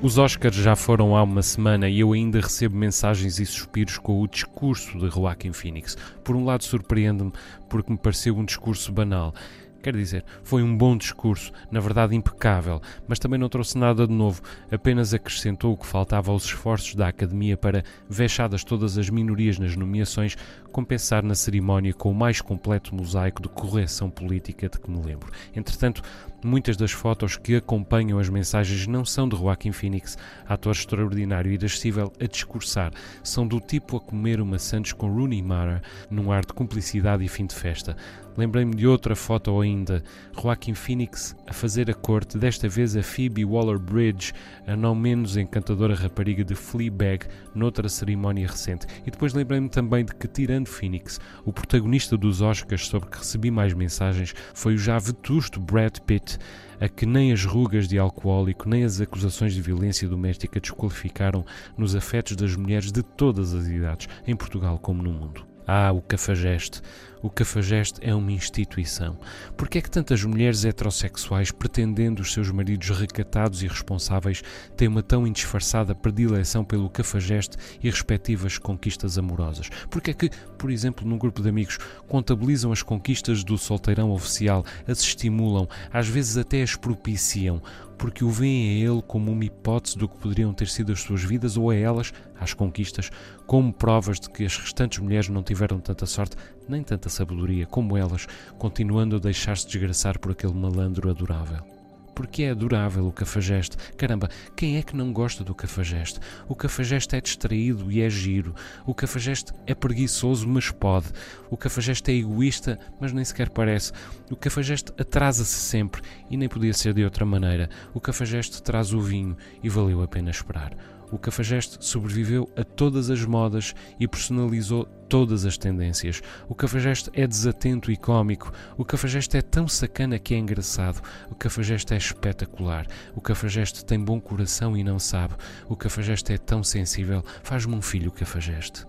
Os Oscars já foram há uma semana e eu ainda recebo mensagens e suspiros com o discurso de Joaquin Phoenix. Por um lado, surpreende-me porque me pareceu um discurso banal. Quer dizer, foi um bom discurso, na verdade impecável, mas também não trouxe nada de novo, apenas acrescentou o que faltava aos esforços da Academia para, vexadas todas as minorias nas nomeações, compensar na cerimónia com o mais completo mosaico de correção política de que me lembro. Entretanto, muitas das fotos que acompanham as mensagens não são de Joaquim Phoenix, ator extraordinário e irascível a discursar, são do tipo a comer uma Santos com Rooney Mara, num ar de cumplicidade e fim de festa. Lembrei-me de outra foto ainda, Joaquim Phoenix a fazer a corte, desta vez a Phoebe Waller-Bridge, a não menos encantadora rapariga de Fleabag, noutra cerimónia recente. E depois lembrei-me também de que, tirando Phoenix, o protagonista dos Oscars sobre que recebi mais mensagens foi o já vetusto Brad Pitt, a que nem as rugas de alcoólico nem as acusações de violência doméstica desqualificaram nos afetos das mulheres de todas as idades, em Portugal como no mundo. Ah, o cafajeste. O cafajeste é uma instituição. Por que é que tantas mulheres heterossexuais, pretendendo os seus maridos recatados e responsáveis, têm uma tão indisfarçada predileção pelo cafajeste e respectivas conquistas amorosas? Por que é que, por exemplo, num grupo de amigos, contabilizam as conquistas do solteirão oficial, as estimulam, às vezes até as propiciam? porque o veem a ele como uma hipótese do que poderiam ter sido as suas vidas ou a elas, às conquistas, como provas de que as restantes mulheres não tiveram tanta sorte nem tanta sabedoria como elas, continuando a deixar-se desgraçar por aquele malandro adorável porque é adorável o cafajeste. Caramba, quem é que não gosta do cafajeste? O cafajeste é distraído e é giro. O cafajeste é preguiçoso, mas pode. O cafajeste é egoísta, mas nem sequer parece. O cafajeste atrasa-se sempre e nem podia ser de outra maneira. O cafajeste traz o vinho e valeu a pena esperar o Cafajeste sobreviveu a todas as modas e personalizou todas as tendências. O Cafajeste é desatento e cômico. O Cafajeste é tão sacana que é engraçado. O Cafajeste é espetacular. O Cafajeste tem bom coração e não sabe. O Cafajeste é tão sensível. Faz-me um filho, Cafajeste.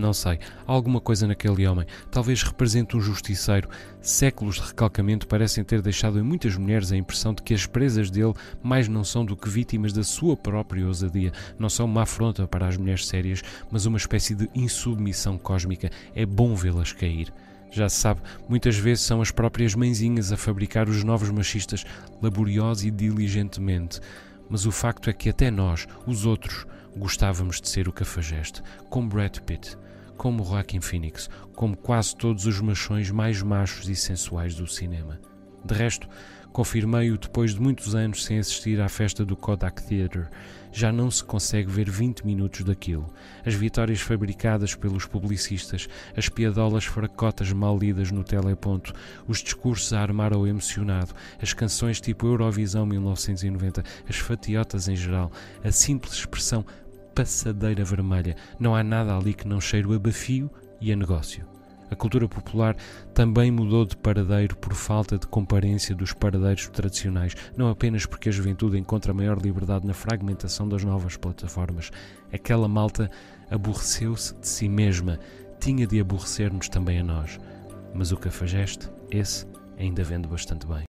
Não sei, há alguma coisa naquele homem. Talvez represente um justiceiro. Séculos de recalcamento parecem ter deixado em muitas mulheres a impressão de que as presas dele mais não são do que vítimas da sua própria ousadia. Não são uma afronta para as mulheres sérias, mas uma espécie de insubmissão cósmica. É bom vê-las cair. Já se sabe, muitas vezes são as próprias mãezinhas a fabricar os novos machistas, laboriosos e diligentemente. Mas o facto é que até nós, os outros, gostávamos de ser o cafajeste, como Brad Pitt como Joaquin Phoenix, como quase todos os machões mais machos e sensuais do cinema. De resto, confirmei-o depois de muitos anos sem assistir à festa do Kodak Theatre. Já não se consegue ver 20 minutos daquilo. As vitórias fabricadas pelos publicistas, as piadolas fracotas mal lidas no teleponto, os discursos a armar ao emocionado, as canções tipo Eurovisão 1990, as fatiotas em geral, a simples expressão passadeira vermelha. Não há nada ali que não cheire a bafio e a negócio. A cultura popular também mudou de paradeiro por falta de comparência dos paradeiros tradicionais, não apenas porque a juventude encontra maior liberdade na fragmentação das novas plataformas. Aquela malta aborreceu-se de si mesma, tinha de aborrecer-nos também a nós. Mas o cafajeste, esse, ainda vende bastante bem.